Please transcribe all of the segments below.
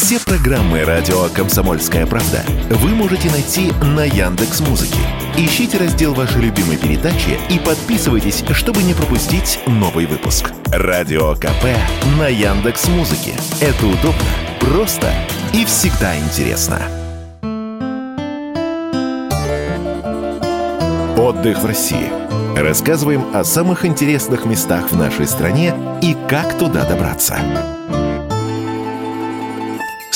Все программы радио Комсомольская правда вы можете найти на Яндекс Музыке. Ищите раздел вашей любимой передачи и подписывайтесь, чтобы не пропустить новый выпуск. Радио КП на Яндекс Музыке. Это удобно, просто и всегда интересно. Отдых в России. Рассказываем о самых интересных местах в нашей стране и как туда добраться.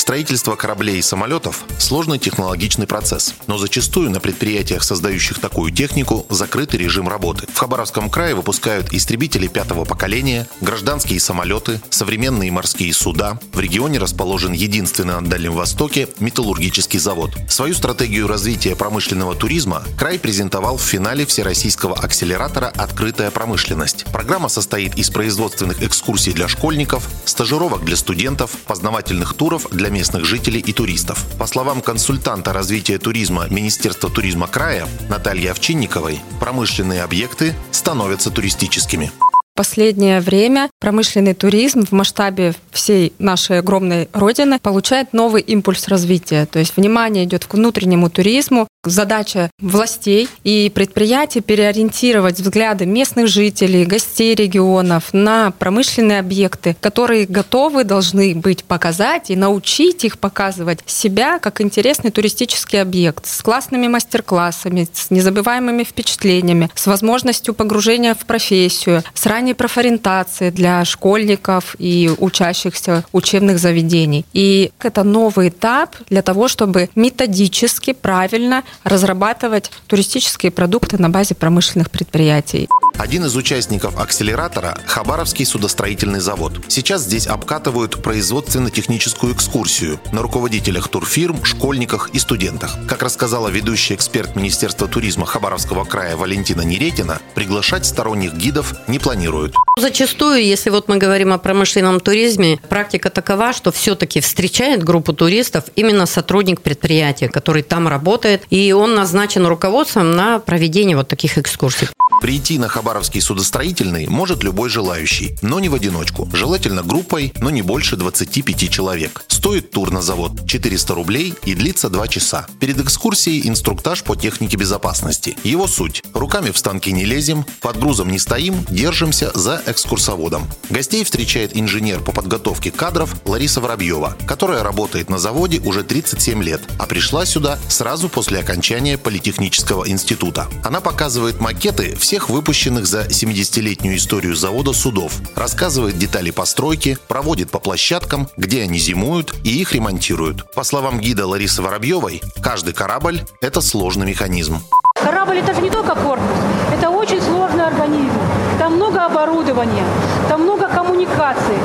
Строительство кораблей и самолетов – сложный технологичный процесс, но зачастую на предприятиях, создающих такую технику, закрытый режим работы. В Хабаровском крае выпускают истребители пятого поколения, гражданские самолеты, современные морские суда. В регионе расположен единственный на Дальнем Востоке металлургический завод. Свою стратегию развития промышленного туризма край презентовал в финале Всероссийского акселератора «Открытая промышленность». Программа состоит из производственных экскурсий для школьников, стажировок для студентов, познавательных туров для местных жителей и туристов. По словам консультанта развития туризма Министерства туризма края Натальи Овчинниковой, промышленные объекты становятся туристическими последнее время промышленный туризм в масштабе всей нашей огромной родины получает новый импульс развития. То есть внимание идет к внутреннему туризму. Задача властей и предприятий переориентировать взгляды местных жителей, гостей регионов на промышленные объекты, которые готовы должны быть показать и научить их показывать себя как интересный туристический объект с классными мастер-классами, с незабываемыми впечатлениями, с возможностью погружения в профессию, с ранней ранней профориентации для школьников и учащихся учебных заведений. И это новый этап для того, чтобы методически, правильно разрабатывать туристические продукты на базе промышленных предприятий. Один из участников акселератора – Хабаровский судостроительный завод. Сейчас здесь обкатывают производственно-техническую экскурсию на руководителях турфирм, школьниках и студентах. Как рассказала ведущий эксперт Министерства туризма Хабаровского края Валентина Неретина, приглашать сторонних гидов не планируют. Зачастую, если вот мы говорим о промышленном туризме, практика такова, что все-таки встречает группу туристов именно сотрудник предприятия, который там работает, и он назначен руководством на проведение вот таких экскурсий. Прийти на Хабаровский судостроительный может любой желающий, но не в одиночку. Желательно группой, но не больше 25 человек. Стоит тур на завод 400 рублей и длится 2 часа. Перед экскурсией инструктаж по технике безопасности. Его суть. Руками в станки не лезем, под грузом не стоим, держимся за экскурсоводом. Гостей встречает инженер по подготовке кадров Лариса Воробьева, которая работает на заводе уже 37 лет, а пришла сюда сразу после окончания Политехнического института. Она показывает макеты всех выпущенных за 70-летнюю историю завода судов, рассказывает детали постройки, проводит по площадкам, где они зимуют и их ремонтируют. По словам гида Ларисы Воробьевой, каждый корабль – это сложный механизм. Корабль – это же не только корпус, это очень сложный организм. Там много оборудования, там много коммуникаций.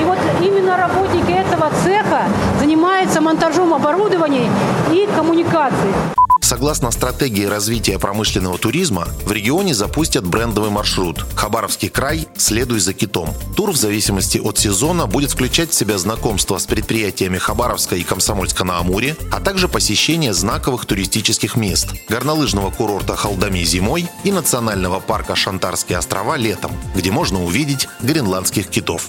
И вот именно работники этого цеха занимаются монтажом оборудования и коммуникаций. Согласно стратегии развития промышленного туризма, в регионе запустят брендовый маршрут «Хабаровский край. Следуй за китом». Тур в зависимости от сезона будет включать в себя знакомство с предприятиями Хабаровска и Комсомольска на Амуре, а также посещение знаковых туристических мест – горнолыжного курорта Халдами зимой и национального парка Шантарские острова летом, где можно увидеть гренландских китов.